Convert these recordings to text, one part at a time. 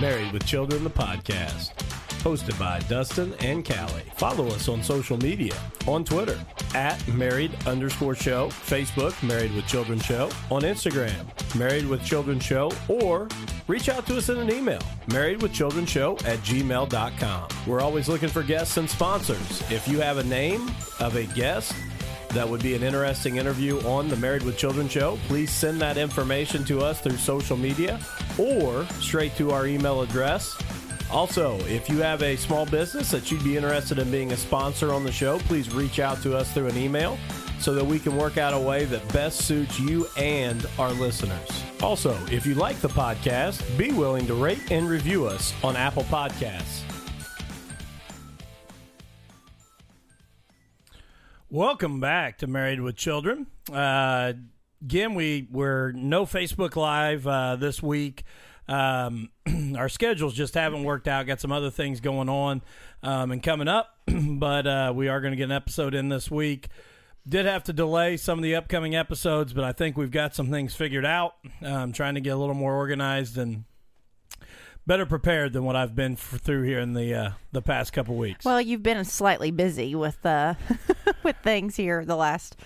Married with Children, the podcast. Hosted by Dustin and Kallie. Follow us on social media on Twitter at married underscore show, Facebook, Married with Children Show, on Instagram, Married with Children Show, or reach out to us in an email, married with children show at gmail.com. We're always looking for guests and sponsors. If you have a name of a guest, that would be an interesting interview on the Married with Children show. Please send that information to us through social media or straight to our email address. Also, if you have a small business that you'd be interested in being a sponsor on the show, please reach out to us through an email so that we can work out a way that best suits you and our listeners. Also, if you like the podcast, be willing to rate and review us on Apple Podcasts. Welcome back to Married with Children. Uh, again, we were no Facebook Live uh, this week. Um, our schedules just haven't worked out. Got some other things going on um, and coming up, but uh, we are going to get an episode in this week. Did have to delay some of the upcoming episodes, but I think we've got some things figured out. I'm trying to get a little more organized and better prepared than what I've been f- through here in the uh, the past couple weeks. Well, you've been slightly busy with uh, with things here the last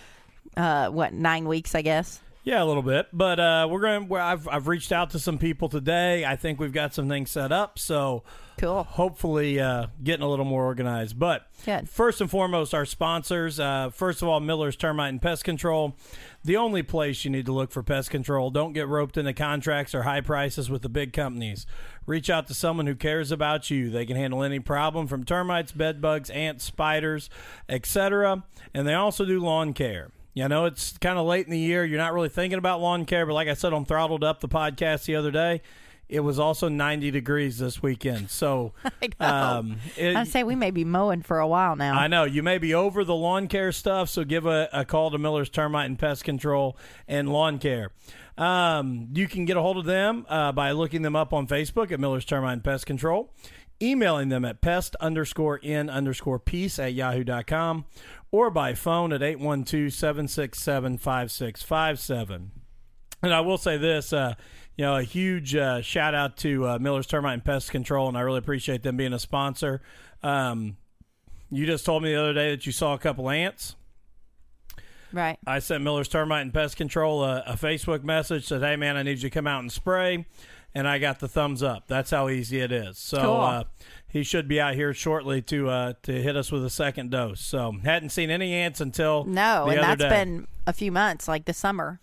uh, what nine weeks, I guess. Yeah, a little bit, but uh, we're going. I've I've reached out to some people today. I think we've got some things set up, so Cool. hopefully uh, getting a little more organized. But Good. first and foremost, our sponsors. Uh, first of all, Miller's Termite and Pest Control, the only place you need to look for pest control. Don't get roped into contracts or high prices with the big companies. Reach out to someone who cares about you. They can handle any problem from termites, bed bugs, ants, spiders, etc. And they also do lawn care. You know, it's kind of late in the year. You're not really thinking about lawn care, but like I said on Throttled Up, the podcast the other day, it was also 90 degrees this weekend. So, I um, it- I'd say we may be mowing for a while now. I know you may be over the lawn care stuff, so give a, a call to Miller's Termite and Pest Control and Lawn Care. Um, you can get a hold of them uh, by looking them up on Facebook at Miller's Termite and Pest Control, emailing them at pest underscore in underscore peace at yahoo.com, or by phone at 812 767 5657. And I will say this, uh, you know, a huge uh, shout out to uh, Miller's Termite and Pest Control, and I really appreciate them being a sponsor. Um, you just told me the other day that you saw a couple ants. right. I sent Miller's Termite and Pest Control a, a Facebook message said, "Hey man, I need you to come out and spray," and I got the thumbs up. That's how easy it is. So Cool. uh, he should be out here shortly to uh, to hit us with a second dose. So hadn't seen any ants until No, and that's day. been a few months, like the summer.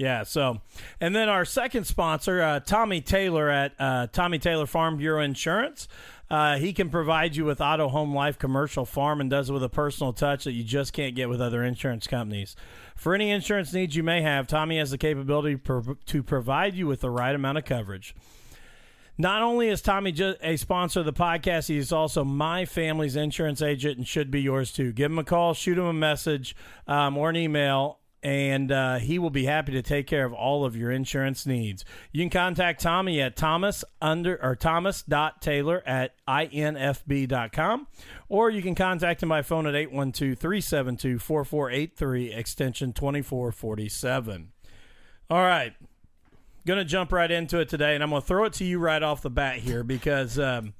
Yeah. So, and then our second sponsor, uh, Tommy Taylor at uh, Tommy Taylor Farm Bureau Insurance. Uh, he can provide you with auto, home, life, commercial, farm, and does it with a personal touch that you just can't get with other insurance companies. For any insurance needs you may have, Tommy has the capability pro- to provide you with the right amount of coverage. Not only is Tommy a sponsor of the podcast, he is also my family's insurance agent and should be yours too. Give him a call, shoot him a message um, or an email, and uh, he will be happy to take care of all of your insurance needs. You can contact Tommy at Thomas under or Thomas.Taylor at infb.com, or you can contact him by phone at 812 372 4483, extension 2447. All right gonna jump right into it today, and I'm gonna throw it to you right off the bat here because um,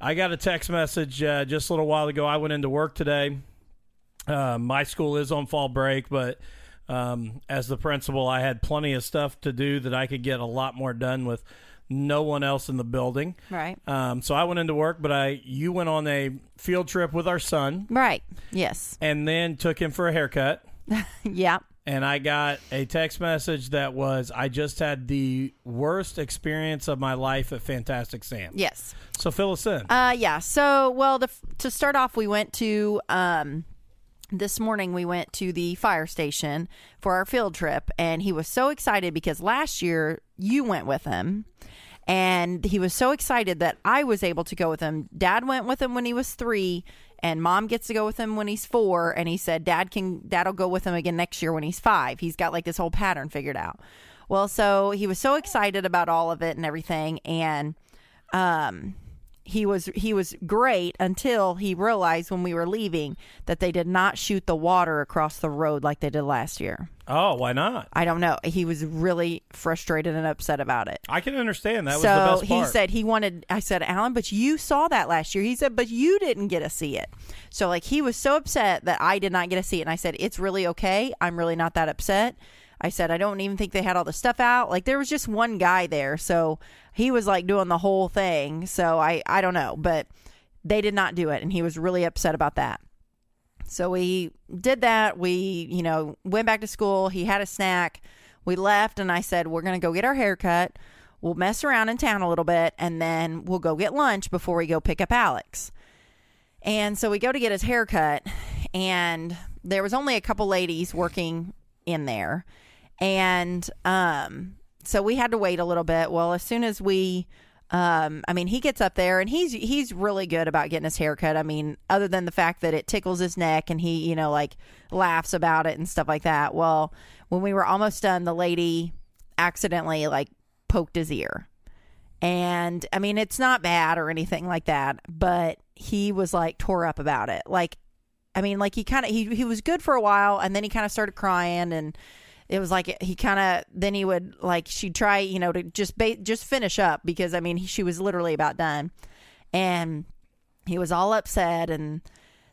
I got a text message uh, just a little while ago. I went into work today. Uh, my school is on fall break, but um, as the principal, I had plenty of stuff to do that I could get a lot more done with no one else in the building. Right. Um, so I went into work, but I you went on a field trip with our son, Right. Yes. and then took him for a haircut. yeah. and I got a text message that was I just had the worst experience of my life at Fantastic Sam. Yes. So fill us in. Uh, yeah. So, well, the, to start off, we went to um, this morning. We went to the fire station for our field trip, and he was so excited because last year you went with him, and he was so excited that I was able to go with him. Dad went with him when he was three. And mom gets to go with him when he's four, and he said, "Dad can, dad'll go with him again next year when he's five. He's got like this whole pattern figured out." Well, so he was so excited about all of it and everything, and um, he was he was great until he realized when we were leaving that they did not shoot the water across the road like they did last year. Oh, why not? I don't know. He was really frustrated and upset about it. I can understand that was so the best he said he wanted. I said, Alan, but you saw that last year. He said, but you didn't get to see it. So like he was so upset that I did not get to see it, and I said, it's really okay. I'm really not that upset. I said, I don't even think they had all the stuff out. Like there was just one guy there, so he was like doing the whole thing. So I I don't know, but they did not do it, and he was really upset about that. So we did that. We, you know, went back to school. He had a snack. We left, and I said, We're going to go get our hair cut. We'll mess around in town a little bit, and then we'll go get lunch before we go pick up Alex. And so we go to get his hair cut, and there was only a couple ladies working in there. And um, so we had to wait a little bit. Well, as soon as we um, I mean, he gets up there and he's he's really good about getting his hair cut. I mean, other than the fact that it tickles his neck and he, you know, like laughs about it and stuff like that. Well, when we were almost done, the lady accidentally like poked his ear. And I mean, it's not bad or anything like that, but he was like tore up about it. Like, I mean, like he kind of he he was good for a while, and then he kind of started crying, and it was like he kind of then he would like she'd try you know to just ba- just finish up because I mean he, she was literally about done, and he was all upset, and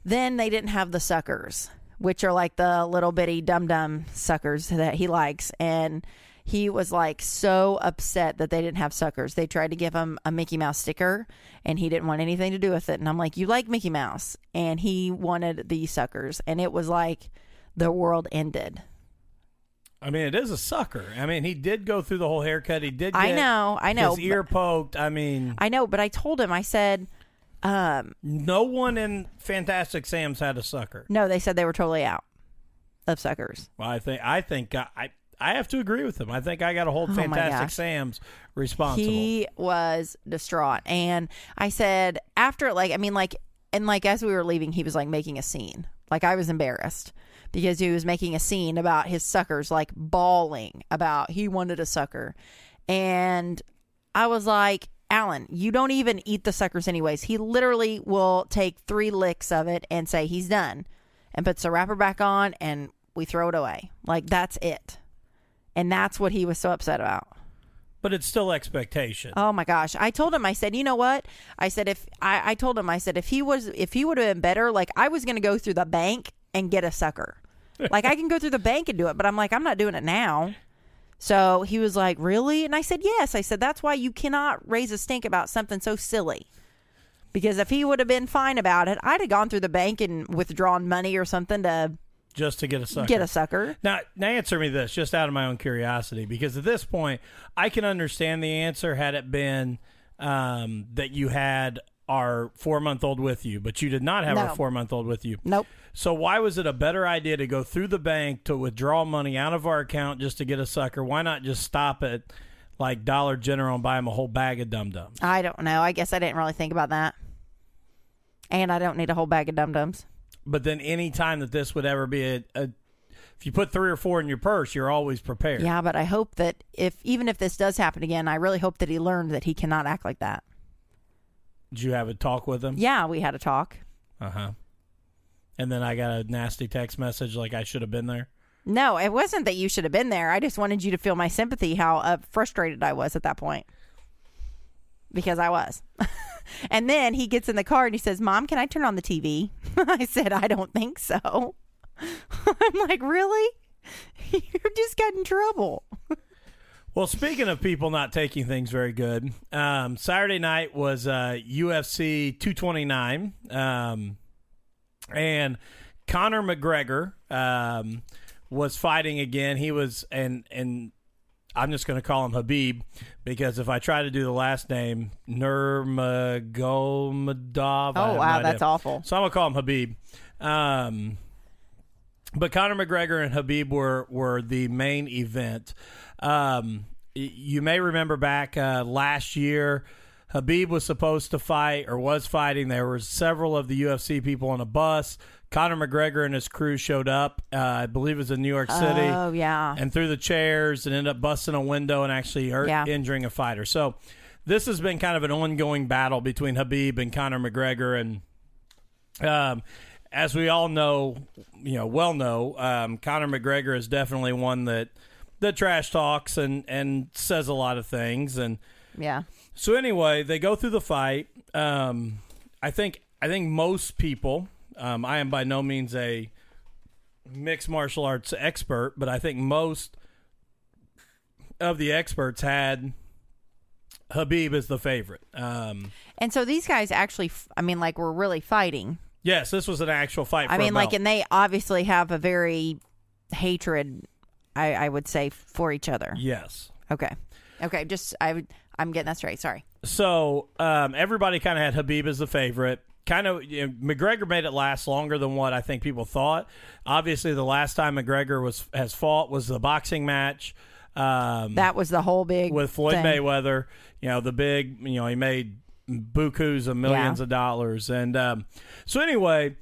then they didn't have the suckers, which are like the little bitty dum dum suckers that he likes, and he was like so upset that they didn't have suckers. They tried to give him a Mickey Mouse sticker and he didn't want anything to do with it. And I'm like, You like Mickey Mouse? And he wanted the suckers. And it was like the world ended. I mean, it is a sucker. I mean, he did go through the whole haircut. He did. Get I know, I know. His ear poked. I mean, I know, but I told him, I said, um, no one in Fantastic Sam's had a sucker. no, they said they were totally out of suckers. Well, I think I think I I, I have to agree with him. I think I got to hold Oh, Fantastic. Sam's responsible. He was distraught. And I said, after, like, I mean, like, and like, as we were leaving, he was like making a scene. Like, I was embarrassed because he was making a scene about his suckers, like, bawling about he wanted a sucker. And I was like, Alan, you don't even eat the suckers anyways. He literally will take three licks of it and say he's done and puts the wrapper back on and we throw it away. Like, that's it. And that's what he was so upset about. but it's still expectation. Oh my gosh. I told him, I said, you know what? I said, if I, I told him, I said, if he was, if he would have been better, like I was going to go through the bank and get a sucker. like I can go through the bank and do it, but I'm like, I'm not doing it now. So he was like, really? And I said, yes. I said, that's why you cannot raise a stink about something so silly. Because if he would have been fine about it, I'd have gone through the bank and withdrawn money or something to just to get a sucker. get a sucker. Now, now answer me this, just out of my own curiosity, because at this point, I can understand the answer had it been um, that you had our four month old with you, but you did not have No. our four month old with you. Nope. So why was it a better idea to go through the bank to withdraw money out of our account just to get a sucker? Why not just stop at like Dollar General and buy him a whole bag of dum dums? I don't know. I guess I didn't really think about that. And I don't need a whole bag of dum dums. But then any time that this would ever be a, a if you put three or four in your purse, you're always prepared. Yeah, but I hope that if even if this does happen again, I really hope that he learned that he cannot act like that. Did you have a talk with him? Yeah, we had a talk. Uh huh. And then I got a nasty text message like I should have been there. No, it wasn't that you should have been there. I just wanted you to feel my sympathy, how uh, frustrated I was at that point. Because I was. and then he gets in the car and he says, Mom, can I turn on the TV? I said, I don't think so. I'm like, Really? you just got in trouble. Well, speaking of people not taking things very good, um, Saturday night was uh, UFC 229, um, and Conor McGregor um, was fighting again. He was and and I'm just going to call him Habib because if I try to do the last name Nurmagomedov, Oh, have no wow, that's awful. So I'm gonna call him Habib. Um, but Conor McGregor and Habib were were the main event. Um, you may remember back uh, last year, Habib was supposed to fight or was fighting. There were several of the UFC people on a bus. Conor McGregor and his crew showed up. Uh, I believe it was in New York City. Oh yeah. and through the chairs and ended up busting a window and actually hurt, Yeah. injuring a fighter. So this has been kind of an ongoing battle between Habib and Conor McGregor, and um, as we all know, you know, well know, um, Conor McGregor is definitely one that that trash talks and and says a lot of things and. yeah. So anyway, they go through the fight. Um, I think I think most people. Um, I am by no means a mixed martial arts expert, but I think most of the experts had Habib as the favorite. Um, And so these guys actually, f- I mean, like, were really fighting. yes, this was an actual fight. For I mean, like, and they obviously have a very hatred, I, I would say, for each other. yes. Okay. Okay. Just, I would, I'm getting that straight. Sorry. So um, everybody kind of had Habib as the favorite. Kind of, you know, McGregor made it last longer than what I think people thought. Obviously, the last time McGregor was has fought was the boxing match um, That was the whole big with Floyd thing. Mayweather. You know, the big, you know, he made bukus of millions Yeah. of dollars, and um, so anyway.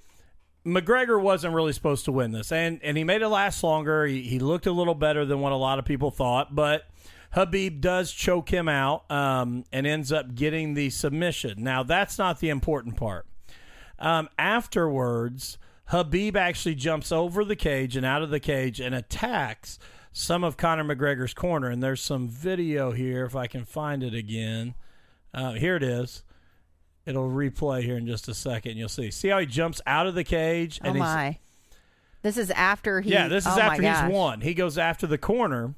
McGregor wasn't really supposed to win this, and and he made it last longer. He, he looked a little better than what a lot of people thought, but Habib does choke him out um, and ends up getting the submission. Now that's not the important part. Um, afterwards, Habib actually jumps over the cage and out of the cage and attacks some of Conor McGregor's corner. And there's some video here if I can find it again. Uh, here it is. It'll replay here in just a second. You'll see. See how he jumps out of the cage? Oh he's, my! This is after he. yeah, this is oh after he's won. He goes after the corner.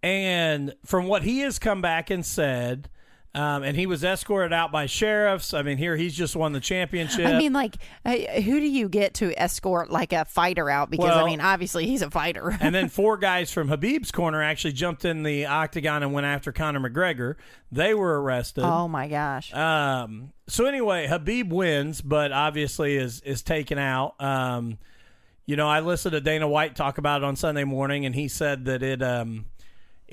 And from what he has come back and said, um, and he was escorted out by sheriffs. I mean, here he's just won the championship. I mean, like, uh, who do you get to escort like a fighter out? Because Well- I mean, obviously he's a fighter. and then four guys from Habib's corner actually jumped in the octagon and went after Conor McGregor. They were arrested. oh my gosh! Um, so anyway, Habib wins, but obviously is is taken out. Um, you know, I listened to Dana White talk about it on Sunday morning, and he said that it um,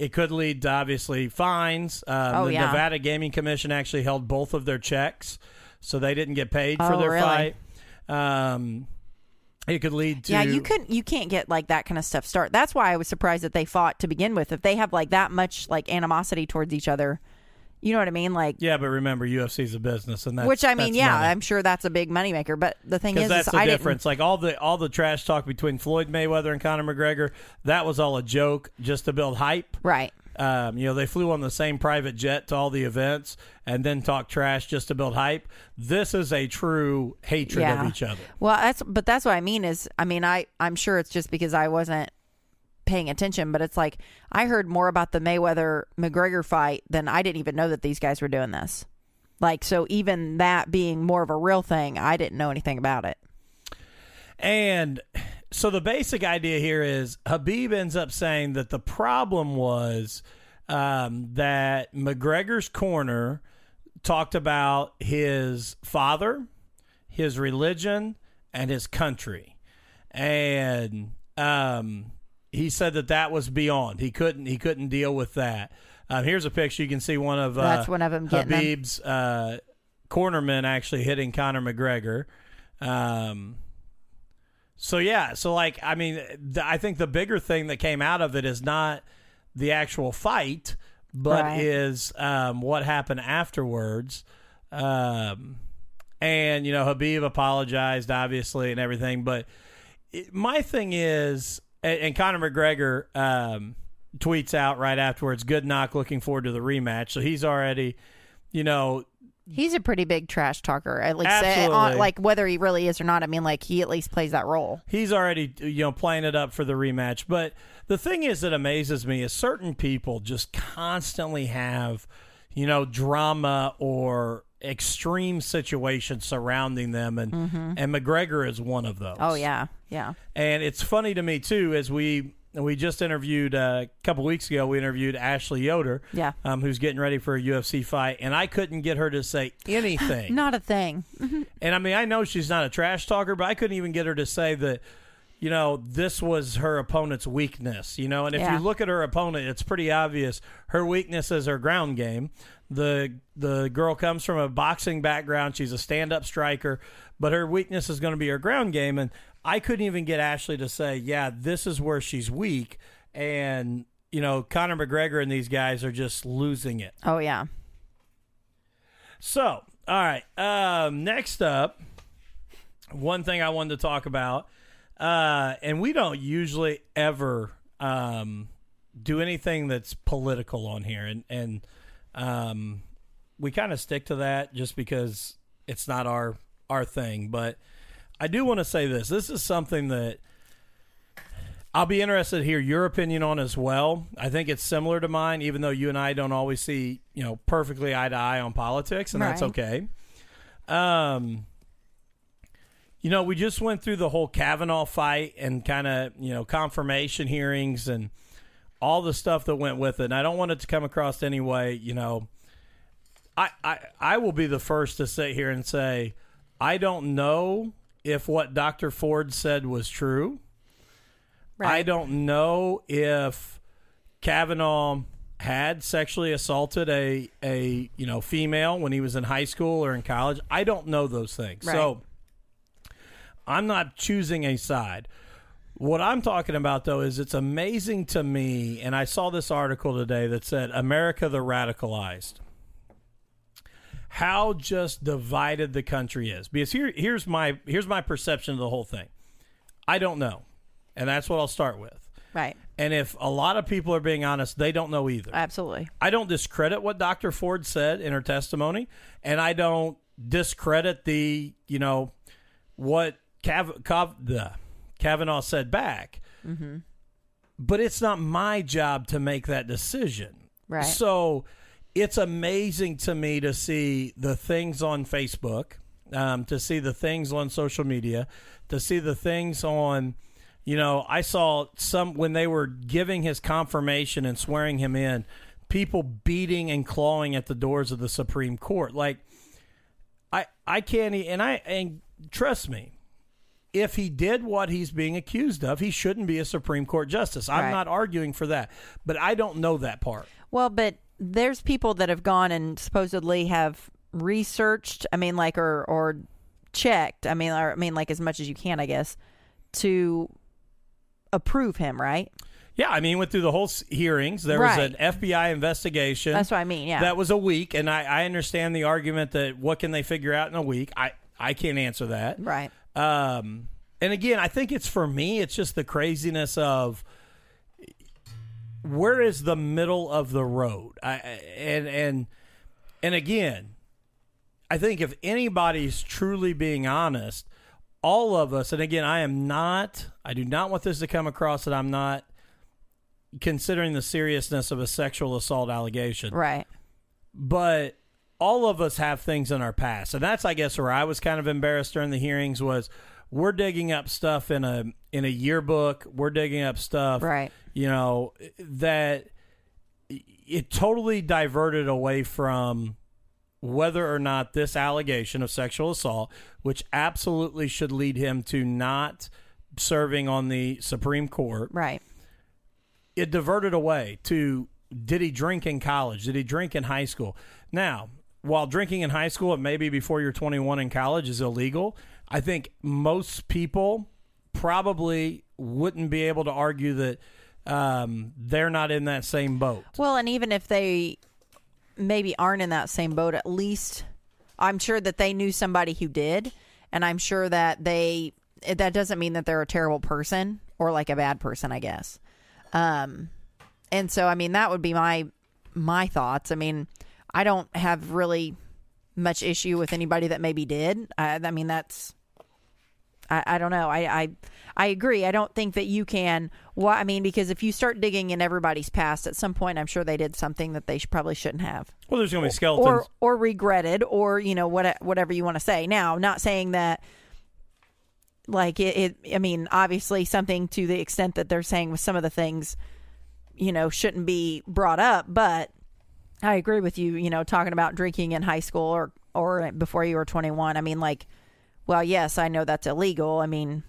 it could lead to obviously fines. Um, Oh, the yeah. Nevada Gaming Commission actually held both of their checks, so they didn't get paid for Oh, their really? fight. Um, it could lead to yeah, you couldn't. You can't get like that kind of stuff start. That's why I was surprised that they fought to begin with. If they have like that much like animosity towards each other, you know what I mean? Like, Yeah, but remember, UFC's a business, and that's which I mean, yeah, money. I'm sure that's a big moneymaker. But the thing is, that's is the I difference. Like all the all the trash talk between Floyd Mayweather and Conor McGregor, that was all a joke just to build hype. Right. Um, you know, they flew on the same private jet to all the events and then talk trash just to build hype. This is a true hatred Yeah. of each other. Well, that's but that's what I mean is I mean I I'm sure it's just because I wasn't paying attention, but it's like I heard more about the Mayweather McGregor fight than I didn't even know that these guys were doing this. Like so even that being more of a real thing, I didn't know anything about it. And so the basic idea here is Habib ends up saying that the problem was um, that McGregor's corner talked about his father, his religion, and his country, and um, he said that that was beyond. He couldn't. He couldn't deal with that. Um, here's a picture. You can see one of uh, That's one of them. Habib's uh, cornermen actually hitting Conor McGregor. Um, so yeah, so like I mean, th- I think the bigger thing that came out of it is not the actual fight, but Right. is um, what happened afterwards. Um, and you know, Habib apologized, obviously, and everything. But it, my thing is, and, and Conor McGregor um, tweets out right afterwards, "Good knock, looking forward to the rematch." So he's already, you know, He's a pretty big trash talker. At least uh, on, like whether he really is or not, I mean like he at least plays that role. he's already you know playing it up for the rematch. But the thing is that amazes me is certain people just constantly have you know drama or extreme situations surrounding them, and and McGregor is one of those. Mm-hmm. Oh yeah. Yeah. And it's funny to me too, as we we just interviewed uh, a couple weeks ago. We interviewed Ashley Yoder, Yeah. um, who's getting ready for a UFC fight, and I couldn't get her to say anything. Not a thing. And I mean, I know she's not a trash talker, but I couldn't even get her to say that, you know, this was her opponent's weakness, you know, and if Yeah. you look at her opponent, it's pretty obvious her weakness is her ground game. The the girl comes from a boxing background. She's a stand-up striker, but her weakness is going to be her ground game and I couldn't even get Ashley to say, "Yeah, this is where she's weak." And, you know, Conor McGregor and these guys are just losing it. Oh yeah. So, all right. Um, next up, one thing I wanted to talk about, uh, and we don't usually ever um, do anything that's political on here, and and um, we kind of stick to that just because it's not our our thing. But I do want to say this: this is something that. I'll be interested to hear your opinion on as well. I think it's similar to mine, even though you and I don't always see, you know, perfectly eye to eye on politics, and that's okay. Um, you know, we just went through the whole Kavanaugh fight and kind of, you know, confirmation hearings and all the stuff that went with it. And I don't want it to come across anyway, you know. I, I I will be the first to sit here and say I don't know if what Dr. Ford said was true. I don't know if Kavanaugh had sexually assaulted a a you know female when he was in high school or in college. I don't know those things. So I'm not choosing a side. What I'm talking about though is it's amazing to me and I saw this article today that said America the radicalized. How just divided the country is. Because here here's my here's my perception of the whole thing. I don't know. And that's what I'll start with. Right. And if a lot of people are being honest, they don't know either. Absolutely. I don't discredit what Dr. Ford said in her testimony, and I don't discredit the, you know, what Cav- the Kavanaugh said back. Mm-hmm. But it's not my job to make that decision. Right. So it's amazing to me to see the things on Facebook, um, to see the things on social media, to see the things on, you know, I saw some when they were giving his confirmation and swearing him in, people beating and clawing at the doors of the Supreme Court. Like, I I can't and I and trust me, if he did what he's being accused of, he shouldn't be a Supreme Court justice. I'm Right. not arguing for that, but I don't know that part. Well, but there's people that have gone and supposedly have researched. I mean, like or or checked. I mean, or I mean, like as much as you can, I guess, to approve him. Right. Yeah, I mean, went through the whole hearings. There Right. was an FBI investigation. That's what I mean. Yeah. That was a week, and I, I understand the argument that what can they figure out in a week? I, I can't answer that. right. Um, and again, I think it's for me, it's just the craziness of where is the middle of the road? I, and and and again, I think if anybody's truly being honest, all of us, and again, I am not, I do not want this to come across that I'm not considering the seriousness of a sexual assault allegation Right. but all of us have things in our past and that's i guess where i was kind of embarrassed during the hearings was we're digging up stuff in a in a yearbook we're digging up stuff Right. you know that it totally diverted away from whether or not this allegation of sexual assault which absolutely should lead him to not serving on the supreme court Right. it diverted away to did he drink in college? Did he drink in high school? Now, while drinking in high school and maybe before you're 21 in college is illegal, I think most people probably wouldn't be able to argue that um, they're not in that same boat. Well, and even if they maybe aren't in that same boat, at least I'm sure that they knew somebody who did, and I'm sure that they that doesn't mean that they're a terrible person or like a bad person, I guess. Um, and so I mean that would be my my thoughts. I mean, I don't have really much issue with anybody that maybe did. I, I mean that's I, I don't know. I, I I agree. I don't think that you can. Why? I mean, because if you start digging in everybody's past, at some point, I'm sure they did something that they should, probably shouldn't have, Well, there's going to be skeletons. or or regretted, or you know what whatever you want to say. Now, not saying that. Like it, it, I mean, obviously, something to the extent that they're saying with some of the things, you know, shouldn't be brought up. But I agree with you. You know, talking about drinking in high school or or before you were 21. I mean, like, well, yes, I know that's illegal. I mean,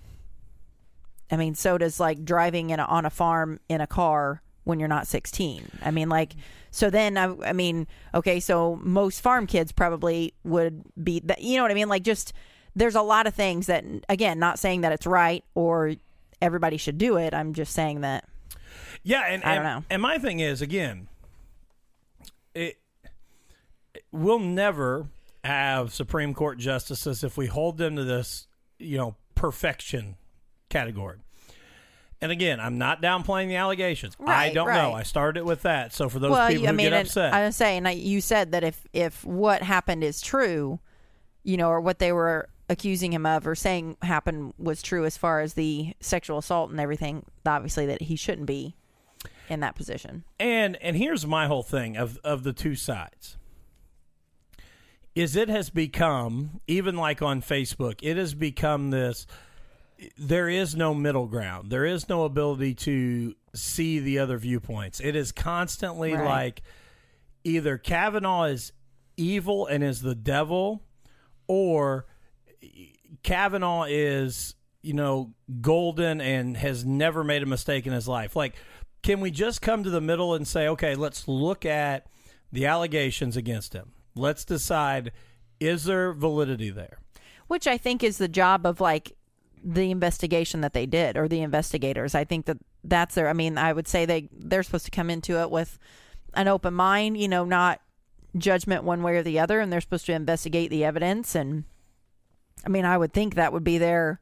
I mean, so does like driving in a, on a farm in a car when you're not 16. I mean, like, so then I, I mean, okay, so most farm kids probably would be, that, you know what I mean? Like, just there's a lot of things that, again, not saying that it's right or everybody should do it. I'm just saying that. Yeah, and I don't and, know. and my thing is again, it we'll never have Supreme Court justices if we hold them to this, you know, perfection category. And again, I'm not downplaying the allegations. I don't know. I started it with that. So for those well, people I who mean, get upset, I was saying, you said that if if what happened is true, you know, or what they were accusing him of or saying happened was true as far as the sexual assault and everything, obviously that he shouldn't be in that position. And and here's my whole thing of of the two sides. Is it has become even like on Facebook, it has become this there is no middle ground. There is no ability to see the other viewpoints. It is constantly Right. like either Kavanaugh is evil and is the devil or Kavanaugh is, you know, golden and has never made a mistake in his life. Like, can we just come to the middle and say, okay, let's look at the allegations against him. Let's decide is there validity there? Which I think is the job of like the investigation that they did or the investigators. I think that that's their I mean, I would say they they're supposed to come into it with an open mind, you know, not judgment one way or the other and they're supposed to investigate the evidence and I mean, I would think that would be their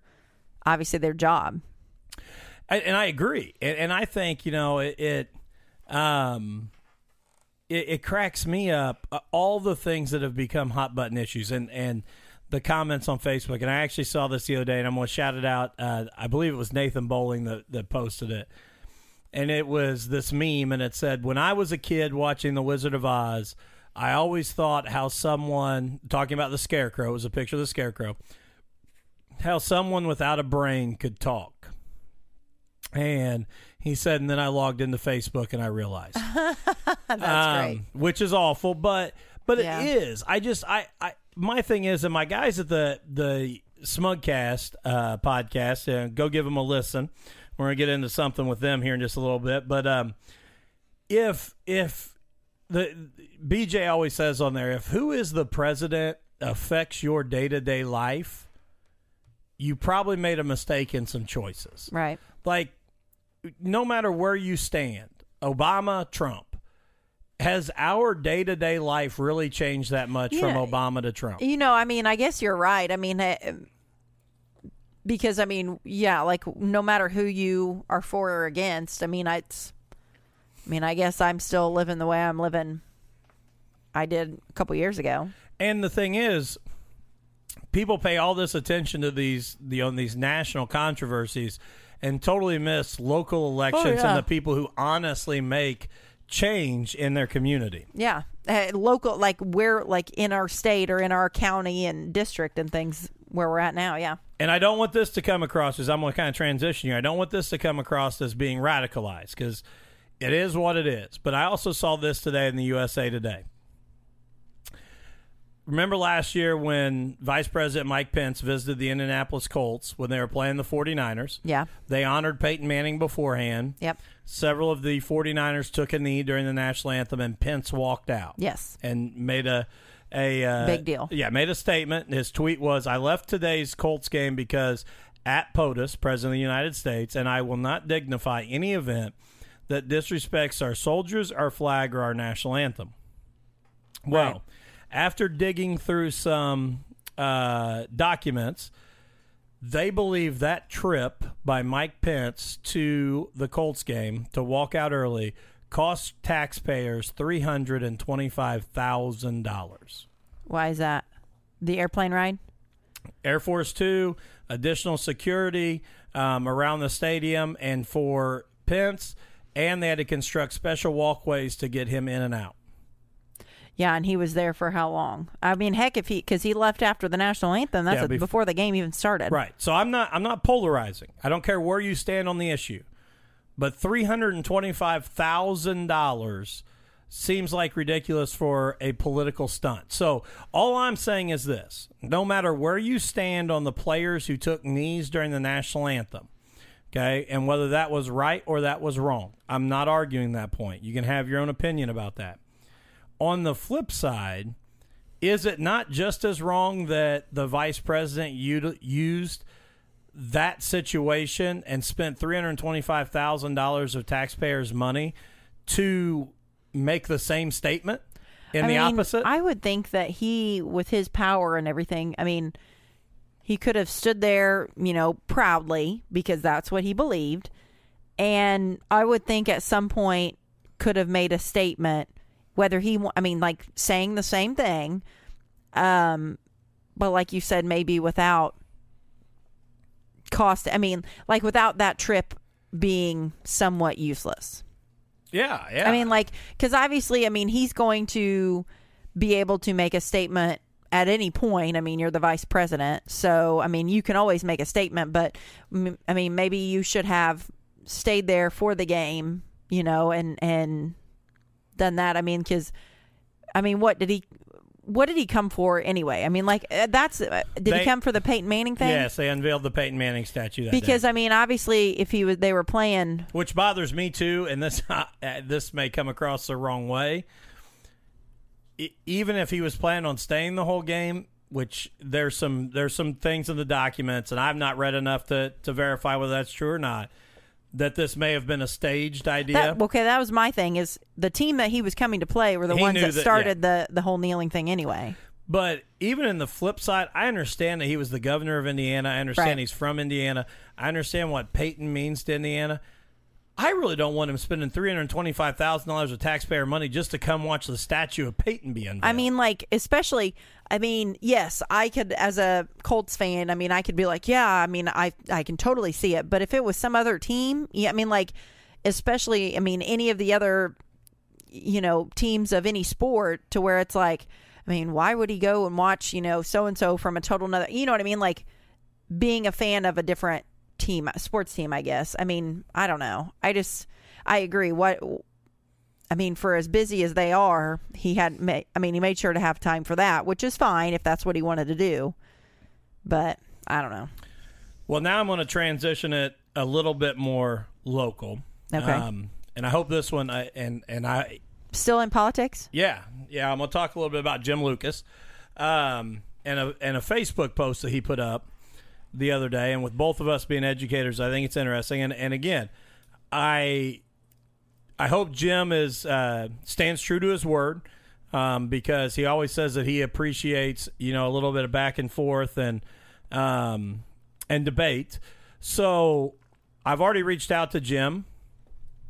obviously their job. I, and I agree, and, and I think you know it. it um, it, it cracks me up uh, all the things that have become hot button issues, and and the comments on Facebook. And I actually saw this the other day, and I'm going to shout it out. Uh, I believe it was Nathan Bowling that that posted it, and it was this meme, and it said, "When I was a kid watching The Wizard of Oz." I always thought how someone talking about the scarecrow it was a picture of the scarecrow how someone without a brain could talk. And he said, and then I logged into Facebook and I realized, That's Um, great. which is awful, but but Yeah. it is. I just I I my thing is, and my guys at the the Smugcast uh, podcast, uh, go give them a listen. We're gonna get into something with them here in just a little bit, but um, if if the BJ always says on there, if who is the president affects your day to day life, you probably made a mistake in some choices Right. like no matter where you stand, Obama, Trump, has our day to day life really changed that much from Obama to Trump? You know, I mean, I guess you're right. I mean, eh, because I mean, yeah, like no matter who you are for or against, I mean, I, it's, I mean, I guess I'm still living the way I'm living. I did a couple years ago. And the thing is, people pay all this attention to these the on these national controversies and totally miss local elections yeah. and the people who honestly make change in their community. Yeah, uh, local, like where, like in our state or in our county and district and things where we're at now. Yeah. And I don't want this to come across as I'm going to kind of transition here. I don't want this to come across as being radicalized because it is what it is. But I also saw this today in the USA Today. Remember last year when Vice President Mike Pence visited the Indianapolis Colts when they were playing the 49ers? Yeah. They honored Peyton Manning beforehand. Yep. Several of the 49ers took a knee during the national anthem, and Pence walked out Yes. and made a a uh, Big deal. Yeah, made a statement. His tweet was, "I left today's Colts game because at POTUS, President of the United States, and I will not dignify any event that disrespects our soldiers, our flag, or our national anthem." Well, Right. After digging through some uh, documents, they believe that trip by Mike Pence to the Colts game to walk out early cost taxpayers three hundred and twenty-five thousand dollars. Why is that? The airplane ride? Air Force Two, additional security um, around the stadium, and for Pence, and they had to construct special walkways to get him in and out. Yeah, and he was there for how long? I mean, heck, if he because he left after the national anthem. That's Yeah, a- bef- before the game even started. Right. So I'm not I'm not polarizing. I don't care where you stand on the issue. But three hundred and twenty five thousand dollars seems like ridiculous for a political stunt. So all I'm saying is this no matter where you stand on the players who took knees during the national anthem, Okay, and whether that was right or that was wrong, I'm not arguing that point. You can have your own opinion about that. On the flip side, is it not just as wrong that the vice president used that situation and spent $325,000 of taxpayers' money to make the same statement in I the mean, opposite? I would think that he, with his power and everything, I mean, he could have stood there, you know, proudly because that's what he believed. And I would think at some point could have made a statement, whether he, I mean, like saying the same thing, um, but like you said, maybe without cost. I mean, like without that trip being somewhat useless. yeah, yeah. I mean, like, because obviously, I mean, he's going to be able to make a statement at any point. I mean, you're the vice president. So, I mean, you can always make a statement, but I mean, maybe you should have stayed there for the game, you know, and, and done that. I mean, because, I mean, what did he. What did he come for anyway? I mean, like uh, that's uh, did They- he come for the Peyton Manning thing? yes, they unveiled the Peyton Manning statue that day. Because I mean, obviously, if he was, they were playing. which bothers me too. And this uh, this may come across the wrong way. E- even if he was planning on staying the whole game, which there's some there's some things in the documents, and I've not read enough to to verify whether that's true or not. That this may have been a staged idea. That, okay, that was my thing. Is the team that he was coming to play were the He ones that that- started the the whole kneeling thing anyway. But even in the flip side, I understand that he was the governor of Indiana. I understand Right. he's from Indiana. I understand what Peyton means to Indiana. I really don't want him spending three hundred twenty-five thousand dollars of taxpayer money just to come watch the statue of Peyton be unveiled. I mean, like especially. I mean, yes, I could as a Colts fan. I mean, I could be like, yeah, I mean, I I can totally see it. But if it was some other team, yeah, I mean, like especially, I mean, any of the other, you know, teams of any sport, to where it's like, I mean, why would he go and watch, you know, so and so from a total another, you know what I mean? Like being a fan of a different team, sports team, I guess. I mean, I don't know. I just, I agree. What, I mean, for as busy as they are, he had, ma- I mean, he made sure to have time for that, which is fine if that's what he wanted to do. But I don't know. Well, now I'm going to transition it a little bit more local. Okay. Um, and I hope this one, I, and and I, Still in politics? yeah, yeah, I'm going to talk a little bit about Jim Lucas, um, and a and a Facebook post that he put up the other day. And with both of us being educators, I think it's interesting. And and again, I I hope Jim is uh, stands true to his word um, because he always says that he appreciates you know a little bit of back and forth and um, and debate. So I've already reached out to Jim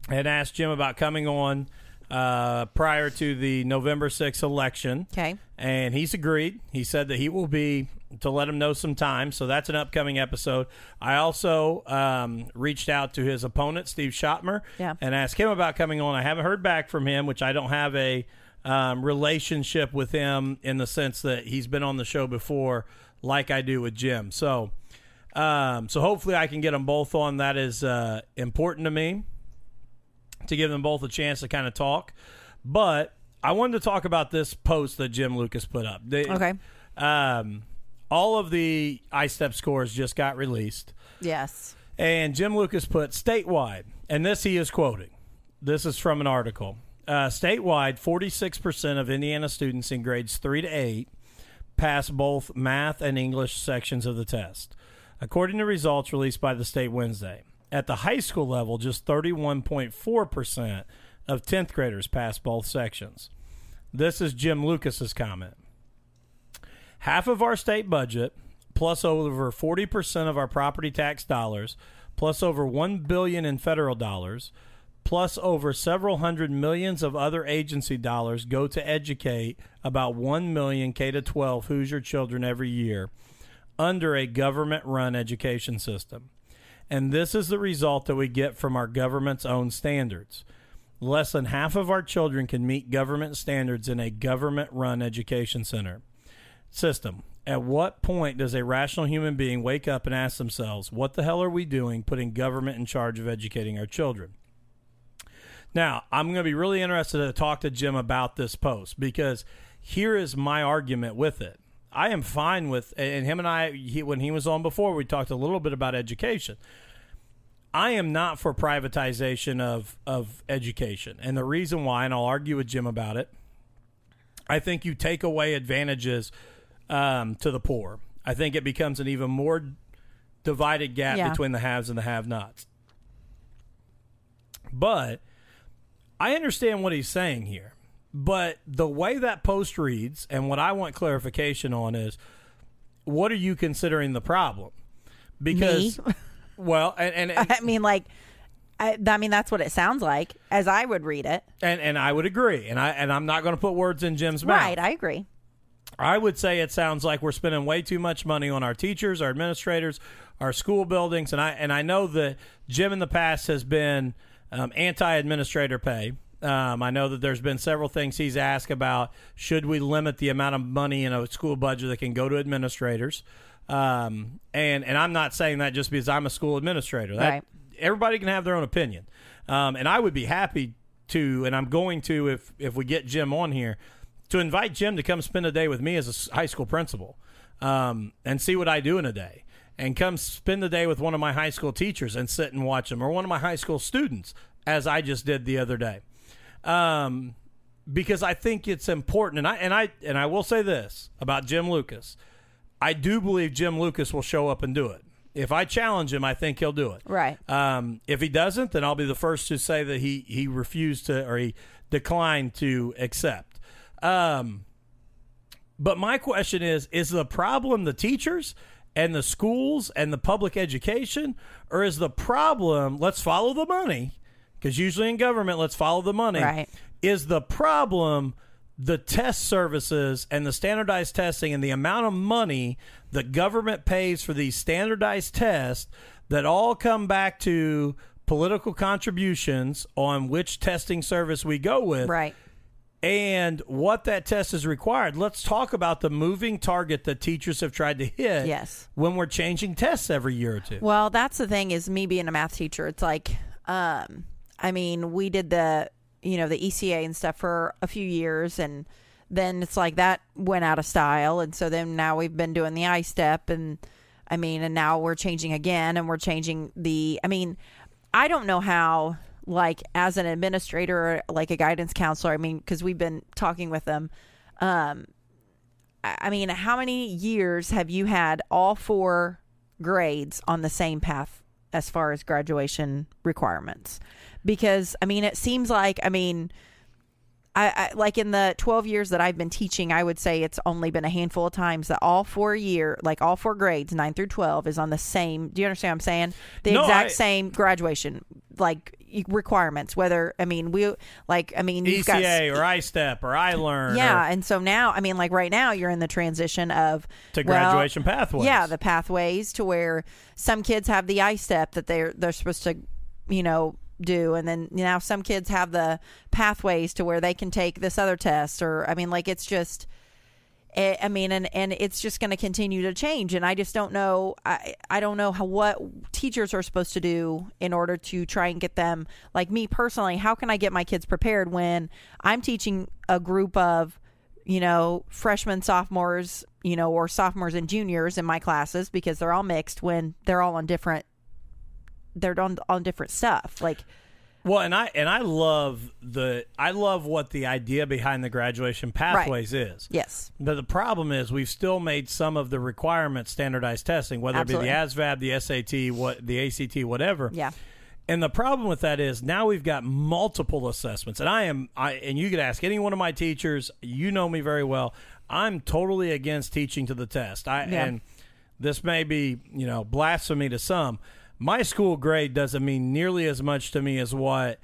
and asked Jim about coming on uh, prior to the November 6th election. Okay. And he's agreed. He said that he will be to let him know some time. So that's an upcoming episode. I also um, reached out to his opponent, Steve Schottmer, Yeah. and asked him about coming on. I haven't heard back from him, which I don't have a um, relationship with him in the sense that he's been on the show before, like I do with Jim. So, um, so hopefully I can get them both on. That is uh, important to me to give them both a chance to kind of talk. But I wanted to talk about this post that Jim Lucas put up. They- Okay. Um, all of the ISTEP scores just got released. Yes. And Jim Lucas put statewide, and this he is quoting. This is from an article. Uh, statewide, 46% of Indiana students in grades 3 to 8 pass both math and English sections of the test, according to results released by the state Wednesday. At the high school level, just 31.4% of 10th graders pass both sections. This is Jim Lucas's comment. Half of our state budget, plus over 40% of our property tax dollars, plus over 1 billion in federal dollars, plus over several hundred millions of other agency dollars go to educate about 1 million K to 12 Hoosier children every year under a government run education system. And this is the result that we get from our government's own standards. Less than half of our children can meet government standards in a government run education center system. At what point does a rational human being wake up and ask themselves, what the hell are we doing putting government in charge of educating our children? Now, I'm going to be really interested to talk to Jim about this post because here is my argument with it. I am fine with, and him and I, he, when he was on before, we talked a little bit about education. I am not for privatization of of education, and the reason why, and I'll argue with Jim about it. I think you take away advantages um, to the poor. I think it becomes an even more divided gap Yeah. between the haves and the have-nots. But I understand what he's saying here. But the way that post reads, and what I want clarification on is, what are you considering the problem? Because, well, and and, I mean, like, I, I mean, that's what it sounds like as I would read it. and and I would agree, and I and I'm not going to put words in Jim's mouth. Right, I agree. I would say it sounds like we're spending way too much money on our teachers, our administrators, our school buildings, and I and I know that Jim in the past has been um, anti-administrator pay. Um, I know that there's been several things he's asked about. Should we limit the amount of money in a school budget that can go to administrators? Um, and and I'm not saying that just because I'm a school administrator. That, Right. Everybody can have their own opinion, um, and I would be happy to, and I'm going to if if we get Jim on here to invite Jim to come spend a day with me as a high school principal um, and see what I do in a day. And come spend the day with one of my high school teachers and sit and watch them, or one of my high school students, as I just did the other day. Um, because I think it's important, and I and I and I will say this about Jim Lucas: I do believe Jim Lucas will show up and do it. If I challenge him, I think he'll do it. Right. Um, if he doesn't, then I'll be the first to say that he he refused to or he declined to accept. Um, but my question is: Is the problem the teachers and the schools and the public education, or is the problem let's follow the money? Because usually in government, let's follow the money. Right. Is the problem the test services and the standardized testing and the amount of money the government pays for these standardized tests that all come back to political contributions on which testing service we go with Right. and what that test is required. Let's talk about the moving target that teachers have tried to hit Yes. when we're changing tests every year or two. Well, that's the thing is me being a math teacher. It's like, um, I mean, we did the, you know, the ECA and stuff for a few years, and then it's like that went out of style, and so then now we've been doing the ISTEP, and I mean, and now we're changing again, and we're changing the. I mean, I don't know how. Like as an administrator, or like a guidance counselor, I mean, because we've been talking with them. Um, I mean, how many years have you had all four grades on the same path as far as graduation requirements? Because I mean, it seems like I mean, I, I like in the 12 years that I've been teaching, I would say it's only been a handful of times that all four year, like all four grades, 9 through 12 is on the same, do you understand what I'm saying? The No, exact I- same graduation like requirements, whether I mean, we like I mean, you've got ECA E or ISTEP or iLearn yeah, or and so now, I mean, like right now, you're in the transition of to well, graduation pathways. Yeah, the pathways to where some kids have the ISTEP that they're they're supposed to, you know, do, and then you now some kids have the pathways to where they can take this other test, or I mean, like it's just. I I mean, and, and it's just going to continue to change, and I just don't know. I I don't know how what teachers are supposed to do in order to try and get them. Like me personally, how can I get my kids prepared when I'm teaching a group of you know, freshmen, sophomores, you know, or sophomores and juniors in my classes because they're all mixed when they're all on different they're on on different stuff. Like Well, and I and I love the I love what the idea behind the graduation pathways is. yes. But the problem is we've still made some of the requirements standardized testing, whether it be the ASVAB, the SAT, what the ACT, whatever. Yeah. And the problem with that is now we've got multiple assessments, and I am I and you could ask any one of my teachers. You know me very well. I'm totally against teaching to the test. I Yeah. and this may be you know blasphemy to some. My school grade doesn't mean nearly as much to me as what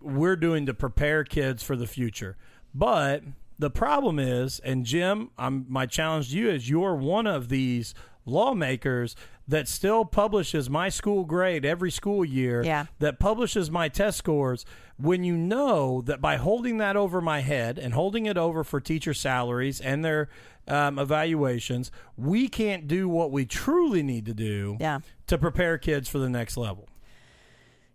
we're doing to prepare kids for the future. But the problem is, and Jim, I'm my challenge to you is you're one of these lawmakers that still publishes my school grade every school year Yeah. that publishes my test scores when you know that by holding that over my head and holding it over for teacher salaries and their um, evaluations, we can't do what we truly need to do Yeah. to prepare kids for the next level.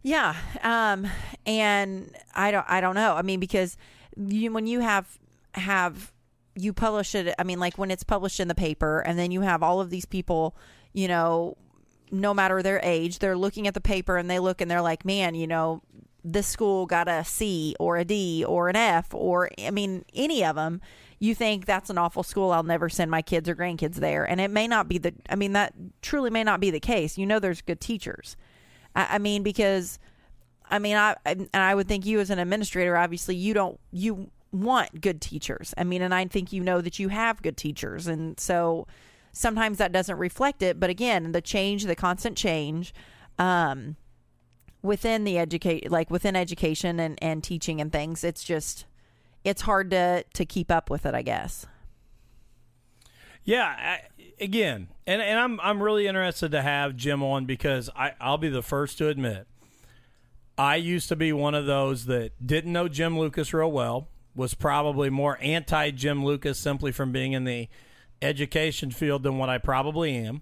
Yeah. Um and I don't I don't know. I mean because you when you have have you publish it I mean like when it's published in the paper and then you have all of these people, you know, no matter their age, they're looking at the paper and they look and they're like, man, you know, this school got a C or a D or an F or, I mean, any of them, you think that's an awful school. I'll never send my kids or grandkids there. And it may not be the, I mean, that truly may not be the case. You know, there's good teachers. I, I mean, because, I mean, I, and I would think you as an administrator, obviously, you don't, you want good teachers. I mean, and I think you know that you have good teachers. And so, sometimes that doesn't reflect it but again the change the constant change um, within the educate like within education and, and teaching and things it's just it's hard to to keep up with it i guess Yeah, I, again, and and I'm I'm really interested to have Jim on because I I'll be the first to admit I used to be one of those that didn't know Jim Lucas real well, was probably more anti Jim Lucas simply from being in the education field than what I probably am.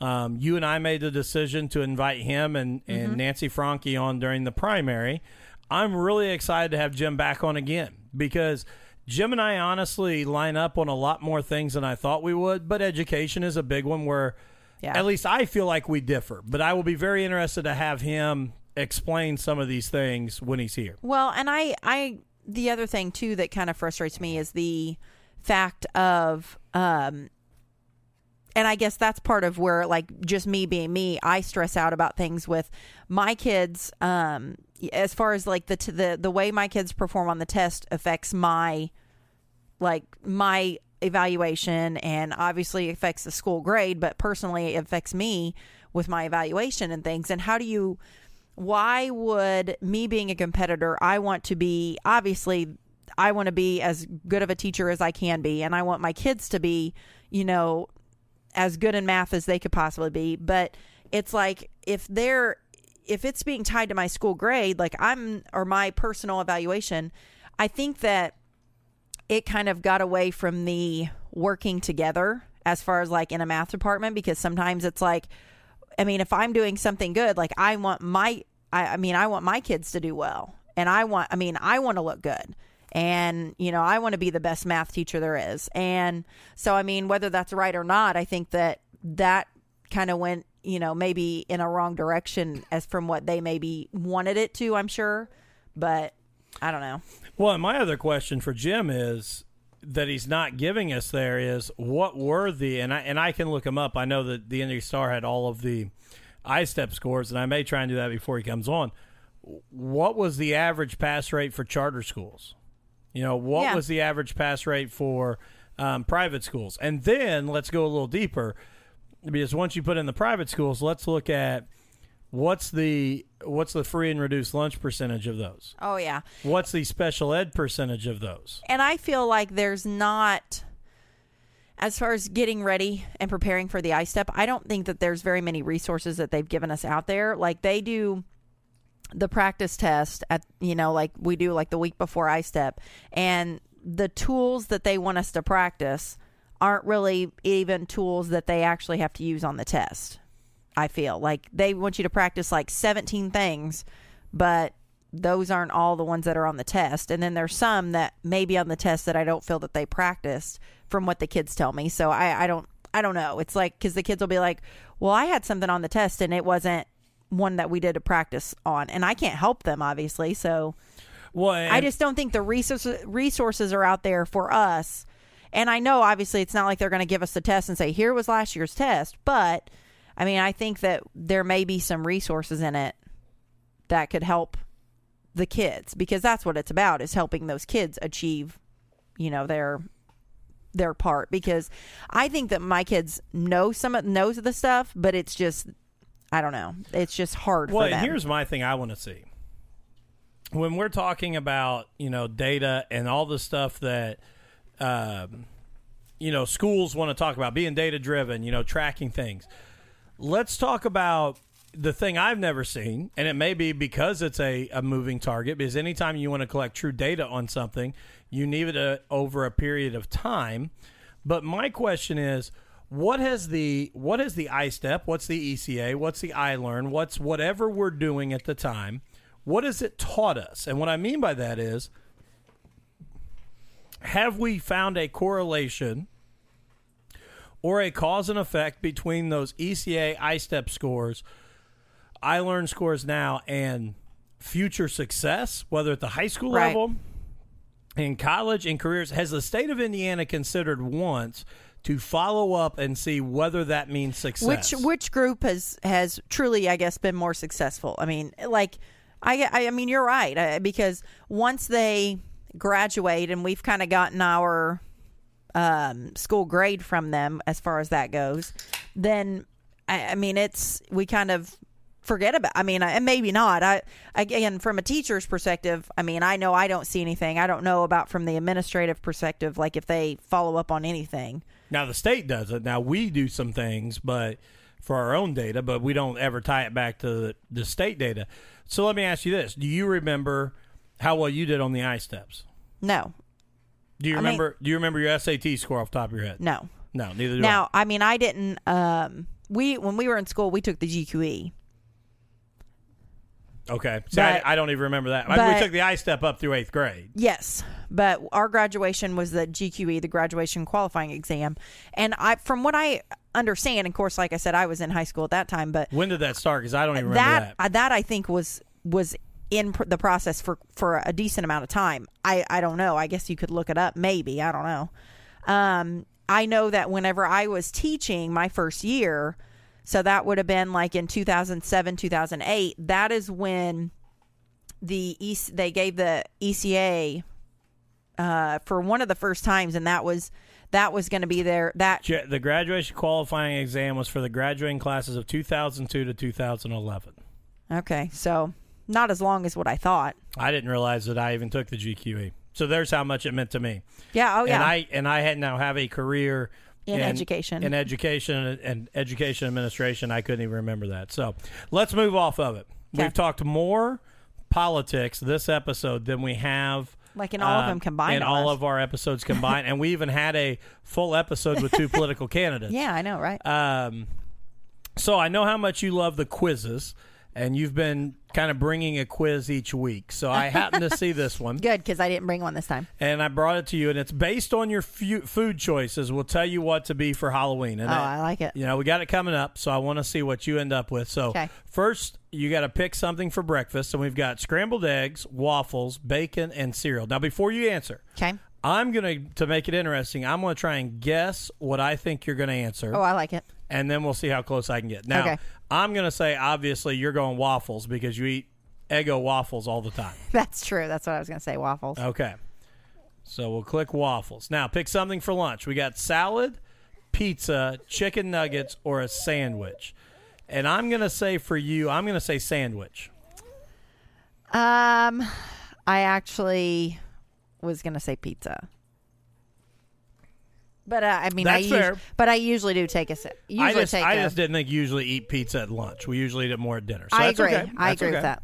Um, you and I made the decision to invite him and, and Nancy Franke on during the primary. I'm really excited to have Jim back on again because Jim and I honestly line up on a lot more things than I thought we would, but education is a big one where Yeah. at least I feel like we differ. But I will be very interested to have him explain some of these things when he's here. Well, and I, I, the other thing too that kind of frustrates me is the fact of, um, and I guess that's part of where, like, just me being me, I stress out about things with my kids. Um, as far as like the t- the the way my kids perform on the test affects my, like my evaluation, and obviously affects the school grade. But personally, it affects me with my evaluation and things. And how do you? Why would me being a competitor i want to be obviously i want to be as good of a teacher as i can be and i want my kids to be you know as good in math as they could possibly be. But it's like if they're if it's being tied to my school grade like i'm or my personal evaluation i think that it kind of got away from the working together as far as like in a math department because sometimes it's like I mean, if I'm doing something good, like I want my, I, I mean, I want my kids to do well, and I want, I mean, I want to look good, and you know, I want to be the best math teacher there is, and so I mean, whether that's right or not, I think that that kind of went, you know, maybe in a wrong direction as from what they maybe wanted it to. I'm sure, but I don't know. Well, my other question for Jim is that he's not giving us there is what were the and I and I can look him up. I know that the Indy Star had all of the ISTEP scores, and I may try and do that before he comes on. What was the average pass rate for charter schools? You know, what Yeah. was the average pass rate for um, private schools? And then let's go a little deeper because once you put in the private schools, let's look at what's the what's the free and reduced lunch percentage of those? Oh yeah, What's the special ed percentage of those? and I feel like there's not as far as getting ready and preparing for the ISTEP, I don't think that there's very many resources that they've given us out there. Like they do the practice test at you know, like we do like the week before ISTEP and the tools that they want us to practice aren't really even tools that they actually have to use on the test. I feel like they want you to practice like 17 things, but those aren't all the ones that are on the test. And then there's some that may be on the test that I don't feel that they practiced from what the kids tell me. So I, I don't, I don't know. It's like, cause the kids will be like, well, I had something on the test and it wasn't one that we did a practice on. And I can't help them, obviously. So Well, I just don't think the resources resources are out there for us. And I know obviously it's not like they're going to give us the test and say here was last year's test, but I mean I think that there may be some resources in it that could help the kids because that's what it's about is helping those kids achieve, you know, their their part because I think that my kids know some of knows the stuff, but it's just I don't know. It's just hard well, for them. and here's my thing I want to see. When we're talking about, you know, data and all the stuff that um, you know, schools want to talk about being data driven, you know, tracking things. Let's talk about the thing I've never seen, and it may be because it's a, a moving target, because anytime you want to collect true data on something, you need it a, over a period of time. But my question is, what has the what is the ISTEP? What's the ECA? What's the iLearn? What's whatever we're doing at the time? What has it taught us? And what I mean by that is, have we found a correlation or a cause and effect between those ECA ISTEP scores, iLearn scores now, and future success, whether at the high school Right. level, in college, in careers? Has the state of Indiana considered once to follow up and see whether that means success? Which which group has has truly, I guess, been more successful? I mean, like, I I, I mean, you're right uh, because once they graduate and we've kind of gotten our um, school grade from them as far as that goes, then I, I mean, it's we kind of forget about. I mean, I, and maybe not. I again, from a teacher's perspective, I mean, I know I don't see anything. I don't know about from the administrative perspective, like if they follow up on anything. Now the state does it. Now we do some things, but for our own data, but we don't ever tie it back to the, the state data. So let me ask you this: Do you remember how well you did on the ISTEPs? No, Do you I mean- remember? do you remember your SAT score off the top of your head? no. No, neither do I Now, I mean, I didn't. Um, we when we were in school, we took the GQE. Okay, see, I, but- I don't even remember that. I mean, we took the ISTEP up through eighth grade. Yes, but our graduation was the GQE, the graduation qualifying exam, and I, from what I understand, of course, like I said, I was in high school at that time, but When did that start? Because I don't even remember that that. that I think was was in pr- the process for for a decent amount of time. I I don't know. I guess you could look it up. Maybe I don't know. Um, I know that whenever I was teaching my first year, so that would have been like in 2007, 2008. That is when the EC, they gave the ECA uh, for one of the first times, and that was that was going to be their that The graduation qualifying exam was for the graduating classes of 2002 to 2011. okay. So not as long as what I thought. I didn't realize that I even took the GQE. So there's how much it meant to me. Yeah. Oh yeah. And I and I had now have a career In education. In education and education administration, I couldn't even remember that. So let's move off of it. Okay. We've talked more politics this episode than we have Like in all of um, them combined In almost. all of our episodes combined, and we even had a full episode with two political candidates. yeah, I know, right? Um, so I know how much you love the quizzes, and you've been kind of bringing a quiz each week. So I happened to see this one, Good because I didn't bring one this time. and I brought it to you, and it's based on your fu- food choices. We'll tell you what to be for Halloween. And Oh, it- I like it. you know, we got it coming up, so I want to see what you end up with. So, Okay. first, you got to pick something for breakfast, and we've got scrambled eggs, waffles, bacon, and cereal. Now, before you answer, Okay. I'm gonna to make it interesting. I'm gonna try and guess what I think you're gonna answer, Oh, I like it. And then we'll see how close I can get. Now, Okay. I'm gonna say obviously you're going waffles because you eat Eggo waffles all the time. That's true. That's what I was going to say. Waffles. Okay. So we'll click waffles. Now pick something for lunch. We got salad, pizza, chicken nuggets, or a sandwich. And I'm going to say for you, I'm going to say sandwich. Um, I actually was going to say pizza. But uh, I mean, I That's us- but I usually do take a si- usually I just, take I a- just didn't think you usually eat pizza at lunch. We usually eat it more at dinner. So I that's agree. okay. I That's agree okay. with that.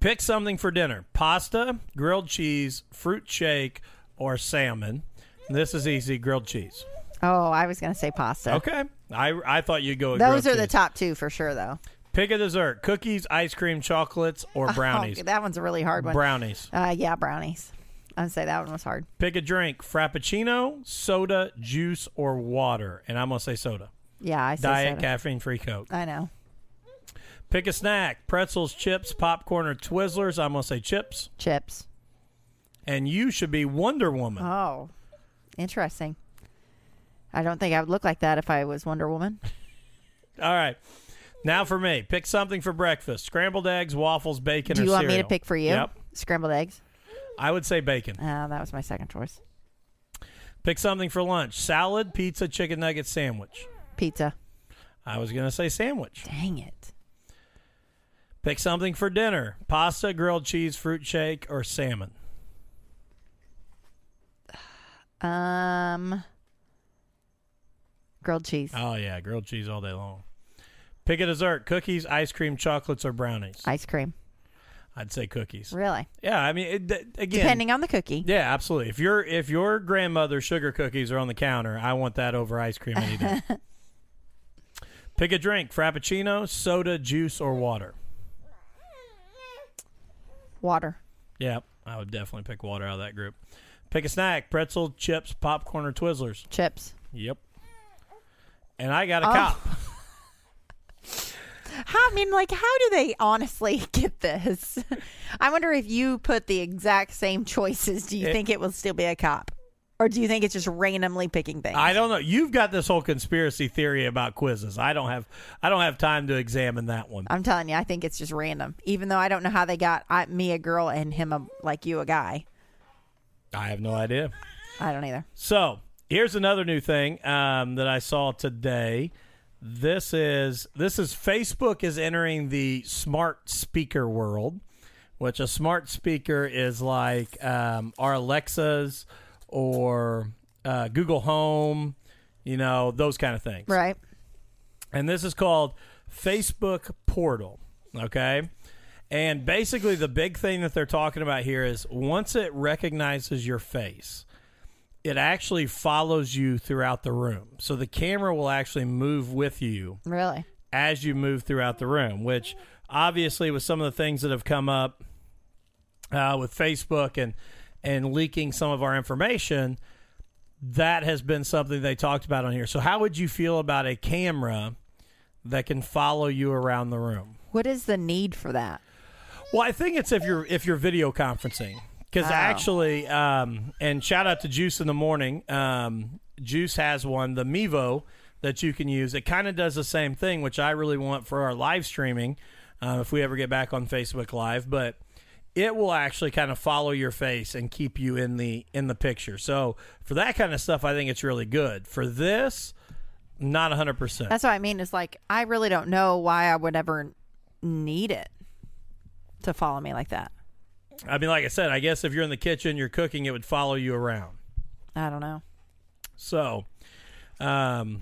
Pick something for dinner: pasta, grilled cheese, fruit shake, or salmon. This is easy: grilled cheese. Oh, I was going to say pasta. Okay. I I thought you'd go. With Those grilled are the cheese. top two for sure, though. Pick a dessert: cookies, ice cream, chocolates, or brownies. Oh, that one's a really hard one. brownies. uh, yeah, brownies. I'd say that one was hard. Pick a drink: frappuccino, soda, juice, or water. And I'm gonna say soda. Yeah, I say Diet, soda. caffeine-free Coke. I know. Pick a snack: pretzels, chips, popcorn, or Twizzlers. I'm gonna say chips. Chips. And you should be Wonder Woman. Oh, interesting. I don't think I would look like that if I was Wonder Woman. All right. Now for me, pick something for breakfast: scrambled eggs, waffles, bacon. Do you want me to pick for you? Yep. Scrambled eggs. I would say bacon. Uh, that was my second choice. Pick something for lunch: salad, pizza, chicken nugget, sandwich. Pizza. I was gonna say sandwich. Dang it. Pick something for dinner: pasta, grilled cheese, fruit shake, or salmon. Um, grilled cheese. Oh yeah, grilled cheese all day long. Pick a dessert: cookies, ice cream, chocolates, or brownies. Ice cream. I'd say cookies. Really? Yeah, I mean, it, again, Depending on the cookie. Yeah, absolutely. If your if your grandmother's sugar cookies are on the counter, I want that over ice cream any day. Pick a drink: frappuccino, soda, juice, or water. Water. Yeah, I would definitely pick water out of that group. Pick a snack: pretzel, chips, popcorn, or Twizzlers. Chips. Yep. and I got a Oh. cop. How, I mean, like, how do they honestly get this? I wonder if you put the exact same choices, do you It- think it will still be a cop? Or do you think it's just randomly picking things? I don't know. You've got this whole conspiracy theory about quizzes. I don't have. I don't have time to examine that one. I'm telling you, I think it's just random. Even though I don't know how they got I, me a girl and him a like you a guy. I have no idea. I don't either. So here's another new thing um, that I saw today. This is this is Facebook is entering the smart speaker world, which a smart speaker is like um, our Alexas or uh, Google Home, you know those kind of things. Right. and this is called Facebook Portal. Okay. And basically, the big thing that they're talking about here is once it recognizes your face, it actually follows you throughout the room. So the camera will actually move with you Really? as you move throughout the room, which obviously, with some of the things that have come up uh, with Facebook and and leaking some of our information, that has been something they talked about on here. So, how would you feel about a camera that can follow you around the room? What is the need for that? Well, I think it's if you're if you're video conferencing because Oh. actually, um, and shout out to Juice in the morning. Um, Juice has one, the Mevo, that you can use. It kind of does the same thing, which I really want for our live streaming uh, if we ever get back on Facebook Live. But it will actually kind of follow your face and keep you in the in the picture. So for that kind of stuff, I think it's really good. For this, not hundred percent. That's what I mean. Is like I really don't know why I would ever need it to follow me like that. I mean, like I said, I guess if you're in the kitchen, you're cooking, it would follow you around. I don't know. So, um,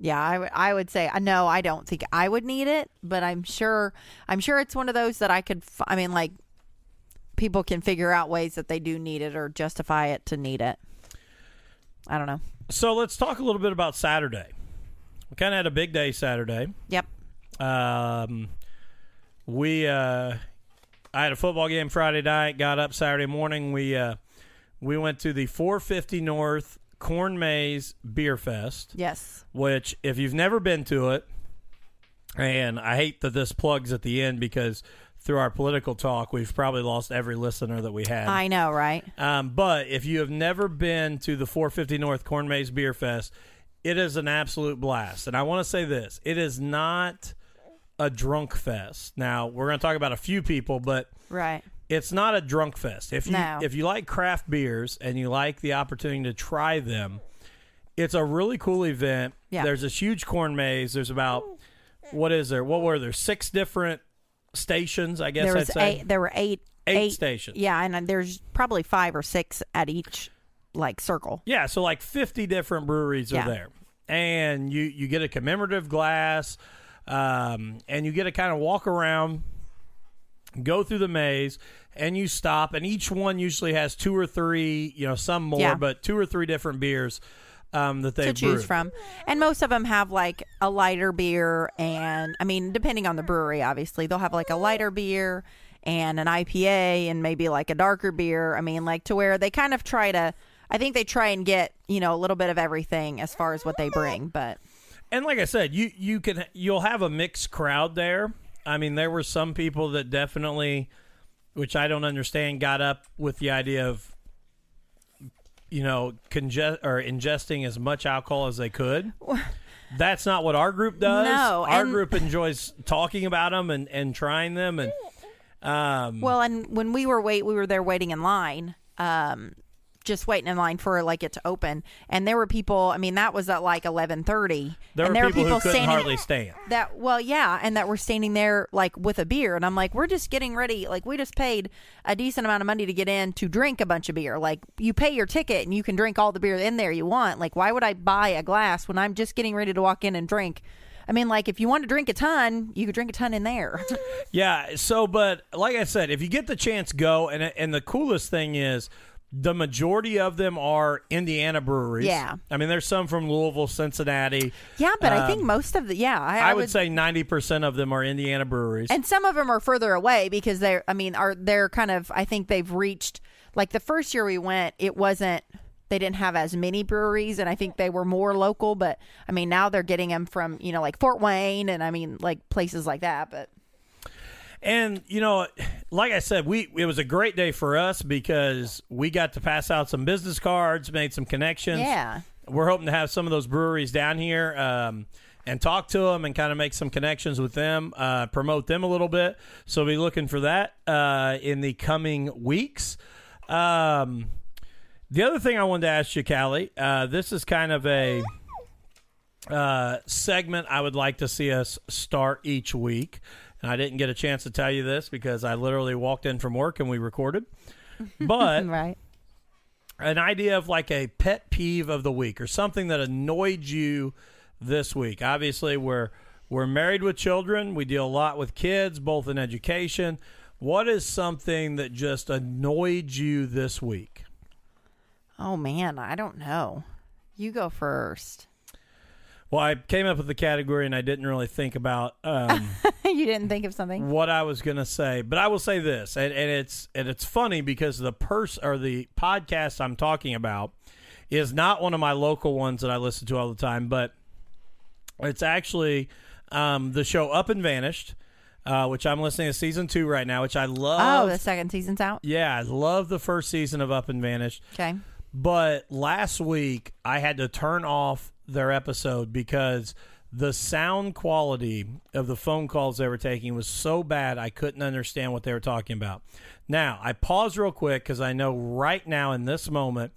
Yeah, I would- I would say uh, no. I don't think I would need it, but I'm sure I'm sure it's one of those that I could. f- I mean, like people can figure out ways that they do need it or justify it to need it. I don't know. so let's talk a little bit about Saturday. We kind of had a big day Saturday. Yep. Um, we uh, I had a football game Friday night. Got up Saturday morning. We uh, we went to the 450 North Corn Maze Beer Fest. Yes. which if you've never been to it and i hate that this plugs at the end because through our political talk we've probably lost every listener that we had I know, right? um, but if you have never been to the 450 north corn maze beer fest it is an absolute blast and i want to say this it is not a drunk fest now we're going to talk about a few people but Right. it's not a drunk fest. If you No. if you like craft beers and you like the opportunity to try them, it's a really cool event. Yeah. There's this huge corn maze. There's about what is there? What were there? Six different stations, I guess There I'd was say. eight. There were eight. Eight stations. Yeah, and uh, there's probably five or six at each like circle. Yeah, so like 50 different breweries Yeah. are there. And you you get a commemorative glass um, and you get to kind of walk around go through the maze and you stop and each one usually has two or three, you know, some more, Yeah. but two or three different beers um, that they to choose from. And most of them have like a lighter beer and I mean depending on the brewery obviously they'll have like a lighter beer and an IPA and maybe like a darker beer. I mean like to where they kind of try to I think they try and get, you know, a little bit of everything as far as what they bring, but And like I said, you you can you'll have a mixed crowd there. I mean, there were some people that definitely, which I don't understand, got up with the idea of, you know, conge- or ingesting as much alcohol as they could. That's not what our group does. No, our and- group enjoys talking about them and, and trying them and um Well, and when we were wait, we were there waiting in line, um, just waiting in line for like it to open, and there were people. I mean, that was at like eleven thirty, there and were there were people, people who standing hardly stand. that. Well, yeah, and that were standing there like with a beer, and I'm like, we're just getting ready. Like we just paid a decent amount of money to get in to drink a bunch of beer. Like you pay your ticket and you can drink all the beer in there you want. Like why would I buy a glass when I'm just getting ready to walk in and drink? I mean, like if you want to drink a ton, you could drink a ton in there. Yeah. So, but like I said, if you get the chance, go. And and the coolest thing is, the majority of them are Indiana breweries. Yeah. I mean, there's some from Louisville, Cincinnati. yeah, but I think Um, most of the yeah, I, I, would say ninety percent of them are Indiana breweries. and some of them are further away because they're i mean are they're kind of i think they've reached like the first year we went it wasn't they didn't have as many breweries, and I think they were more local. But I mean, now they're getting them from you know like Fort Wayne and I mean like places like that. But And you know, like I said, we it was a great day for us because we got to pass out some business cards, made some connections. yeah, We're hoping to have some of those breweries down here um, and talk to them and kind of make some connections with them, uh, promote them a little bit. So be looking for that uh, in the coming weeks. Um, the other thing I wanted to ask you, Kallie, uh, this is kind of a uh, segment I would like to see us start each week. And I didn't get a chance to tell you this because I literally walked in from work and we recorded. But right. an idea of like a pet peeve of the week or something that annoyed you this week. Obviously, we're we're married with children. We deal a lot with kids, both in education. What is something that just annoyed you this week? Oh man, I don't know. You go first. Well, I came up with the category and I didn't really think about um, you didn't think of something? what I was going to say, but I will say this, and, and it's and it's funny because the purse or the podcast I'm talking about is not one of my local ones that I listen to all the time, but it's actually um, the show Up and Vanished, uh, which I'm listening to season two right now, which I love. Oh, the second season's out. yeah, I love the first season of Up and Vanished. Okay. But last week I had to turn off their episode because the sound quality of the phone calls they were taking was so bad I couldn't understand what they were talking about. Now, I pause real quick because I know right now in this moment,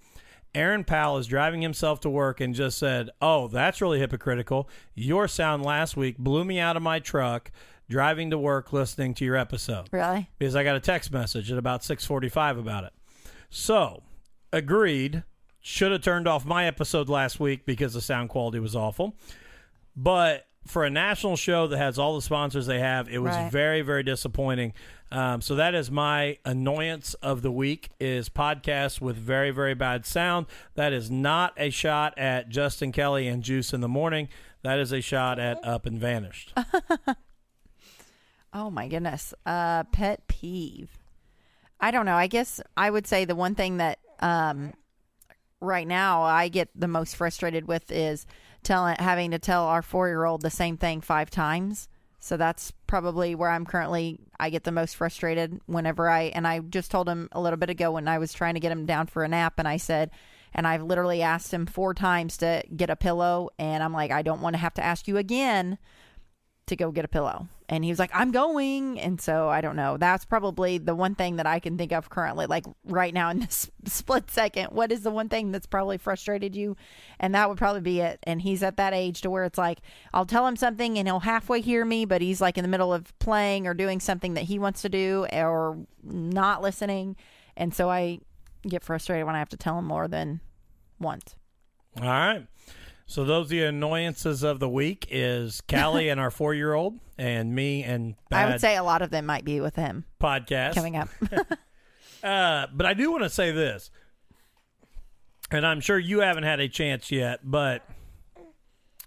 Aaron Powell is driving himself to work and just said, Oh, that's really hypocritical. Your sound last week blew me out of my truck driving to work listening to your episode Really? because I got a text message at about 6:45 about it. So, agreed. Should have turned off my episode last week because the sound quality was awful. But for a national show that has all the sponsors they have, it was Right. very, very disappointing. Um, so that is my annoyance of the week: is podcasts with very, very bad sound. That is not a shot at Justin Kelly and Juice in the morning. That is a shot at Up and Vanished. Oh my goodness. Uh pet peeve. I don't know. I guess I would say the one thing that um right now I get the most frustrated with is telling having to tell our 4-year-old the same thing 5 times. So that's probably where I'm currently I get the most frustrated whenever I and I just told him a little bit ago when I was trying to get him down for a nap and I said and I've literally asked him four times to get a pillow and I'm like I don't want to have to ask you again to go get a pillow. And he was like, I'm going. And so I don't know. That's probably the one thing that I can think of currently, like right now in this split second. What is the one thing that's probably frustrated you? And that would probably be it. And he's at that age to where it's like, I'll tell him something and he'll halfway hear me, but he's like in the middle of playing or doing something that he wants to do or not listening. And so I get frustrated when I have to tell him more than once. All right. So those are the annoyances of the week is Kallie and our four year old and me and bad I would say a lot of them might be with him podcast. coming up. Uh, but I do want to say this, and I'm sure you haven't had a chance yet, but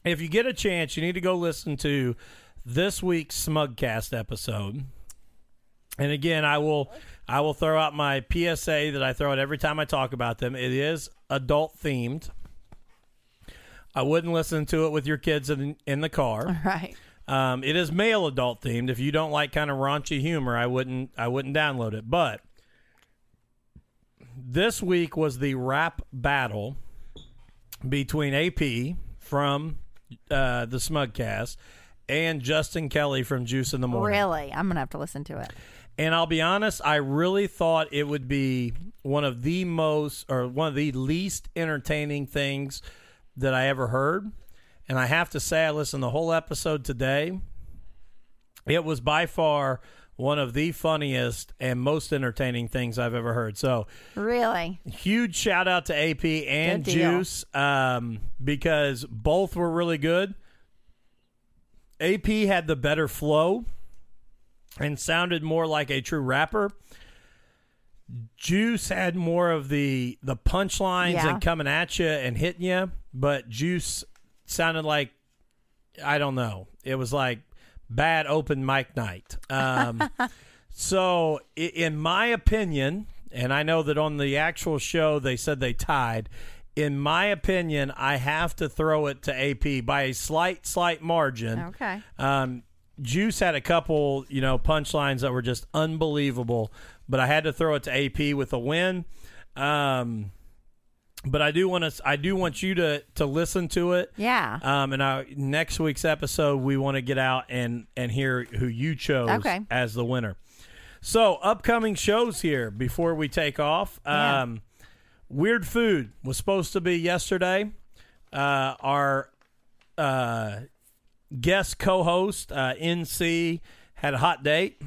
if you get a chance, you need to go listen to this week's Smugcast episode. And again, I will I will throw out my PSA that I throw out every time I talk about them. It is adult themed. I wouldn't listen to it with your kids in in the car. right. Um, it is male adult themed. If you don't like kind of raunchy humor, I wouldn't I wouldn't download it. But this week was the rap battle between AP from uh, the Smugcast and Justin Kelly from Juice in the Morning. Really? I'm going to have to listen to it. And I'll be honest, I really thought it would be one of the most or one of the least entertaining things that I ever heard. And I have to say, I listened the whole episode today. It was by far one of the funniest and most entertaining things I've ever heard. So, Really? huge shout out to AP and Juice um, because both were really good. AP had the better flow and sounded more like a true rapper. Juice had more of the the punchlines Yeah. and coming at you and hitting you, but Juice sounded like I don't know. It was like bad open mic night. Um, so, in my opinion, and I know that on the actual show they said they tied. in my opinion, I have to throw it to AP by a slight, slight margin. Okay. Um, Juice had a couple, you know, punchlines that were just unbelievable, but I had to throw it to AP with a win. Um, but I do want to, I do want you to to listen to it. Yeah. Um, and I, next week's episode, we want to get out and and hear who you chose Okay. as the winner. So upcoming shows here before we take off. Yeah. Um, Weird Food was supposed to be yesterday. Uh, our uh, guest co-host uh, NC had a hot date.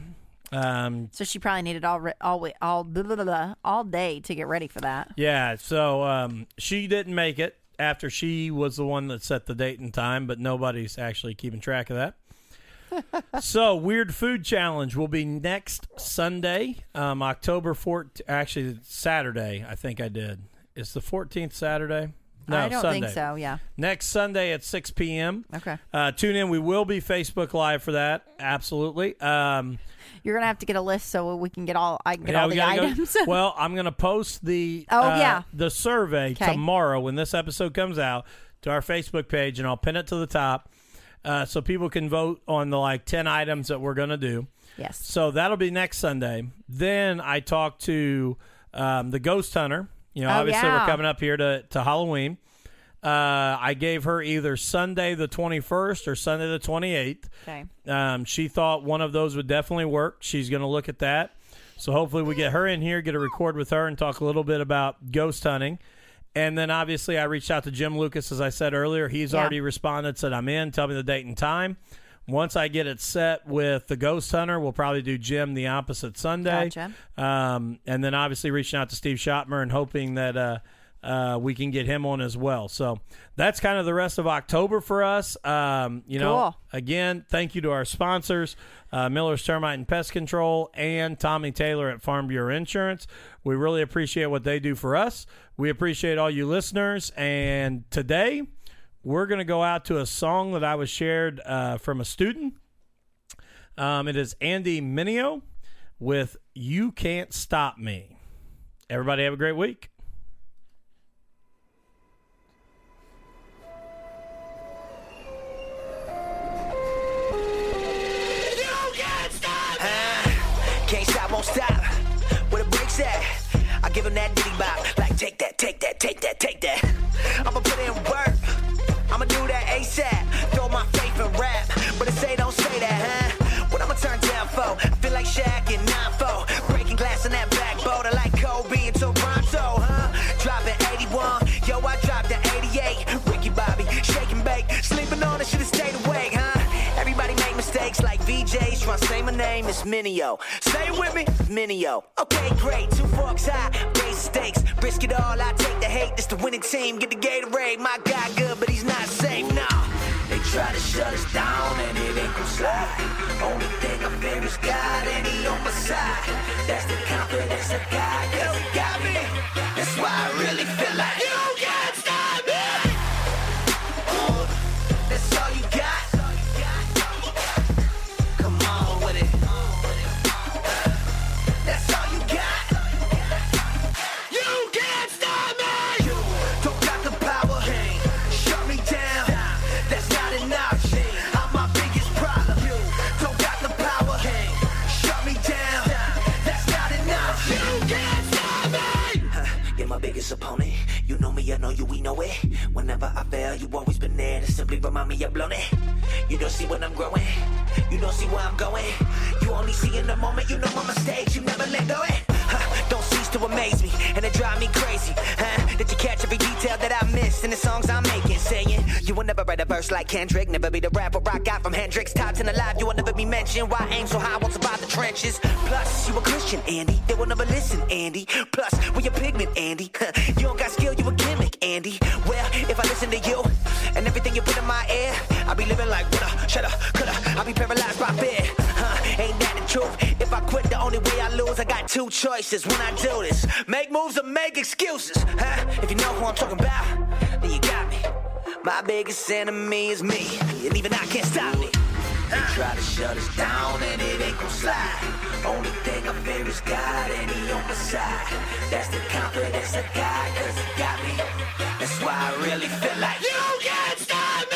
Um, So she probably needed all re- all wi- all blah, blah, blah, all day to get ready for that. yeah, so um, she didn't make it after she was the one that set the date and time, but nobody's actually keeping track of that. so, Weird Food Challenge will be next Sunday, um, October 14th. Actually, Saturday, I think I did. It's the 14th Saturday? No, I don't Sunday. think so. Yeah. Next Sunday at 6 p.m. Okay. Uh, tune in. We will be Facebook Live for that. Absolutely. Um, You're gonna have to get a list so we can get all I can get yeah, all we the gotta go- items. well, I'm going to post the Oh, uh, yeah. the survey 'Kay. tomorrow when this episode comes out to our Facebook page, and I'll pin it to the top uh, so people can vote on the like 10 items that we're going to do. yes. So that'll be next Sunday. Then I talked to um, the Ghost Hunter. You know, Oh, obviously yeah. we're coming up here to, to Halloween. Uh, I gave her either Sunday the 21st or Sunday the 28th. Okay. Um, she thought one of those would definitely work. She's going to look at that. So hopefully we get her in here, get a record with her, and talk a little bit about ghost hunting. And then obviously I reached out to Jim Lucas, as I said earlier. He's Yeah. already responded, said I'm in. Tell me the date and time. Once I get it set with the ghost hunter, we'll probably do Jim the opposite Sunday. Gotcha. Um, and then obviously reaching out to Steve Shotmer and hoping that uh, uh, we can get him on as well. So that's kind of the rest of October for us. Um, you know, Cool. again, thank you to our sponsors, uh, Miller's Termite and Pest Control and Tommy Taylor at Farm Bureau Insurance. We really appreciate what they do for us. We appreciate all you listeners. And today, we're going to go out to a song that I was shared uh, from a student. Um, it is Andy Mineo with You Can't Stop Me. Everybody have a great week. Can't stop, won't stop. Where the brakes at? I give him that diddy bop. Like, take that, take that, take that, take that. I'ma put in work. I'ma do that ASAP. Throw my faith in rap. But they say don't say that, huh? What I'ma turn down for? Feel like Shaq in VJs. Tryna say my name is Mineo. Say it with me, Mineo. Okay, great. Two forks high, raise stakes. Risk it all, I take the hate. This the winning team. Get the Gatorade. My guy good, but he's not safe. Nah. They try to shut us down and it ain't gon' slide. Only thing I fear is God and he on my side. That's the confidence I got, cause he got me. That's why I really Opponent. You know me, I know you, we know it. Whenever I fail, you always been there to simply remind me I've blown it. You don't see when I'm growing. You don't see where I'm going. You only see in the moment. You know my mistakes. You never let go it. Huh, Don't cease to amaze me, and it drive me crazy. Huh? That you catch every detail that I miss in the songs I'm making. Saying you will never write a verse like Kendrick, never be the rapper I got from Hendrix. Top 10 alive, you will never be mentioned. Why aim so high, won't the trenches. Plus, you a Christian, Andy. They will never listen, Andy. Plus, we a pigment, Andy. Huh, You don't got skill, you a gimmick, Andy. Well, if I listen to you and everything you put in my ear, I'll be living like woulda, shoulda, coulda. I be paralyzed by fear. Huh, ain't that the truth? If I quit, the only way I lose, I got two choices when I do this: make moves or make excuses. Huh? If you know who I'm talking about, then you got me. My biggest enemy is me, and even I can't stop me. They try to shut us down and it ain't gon' slide. Only thing I fear is God and He on my side. That's the confidence I got, cause He got me. That's why I really feel like you can't stop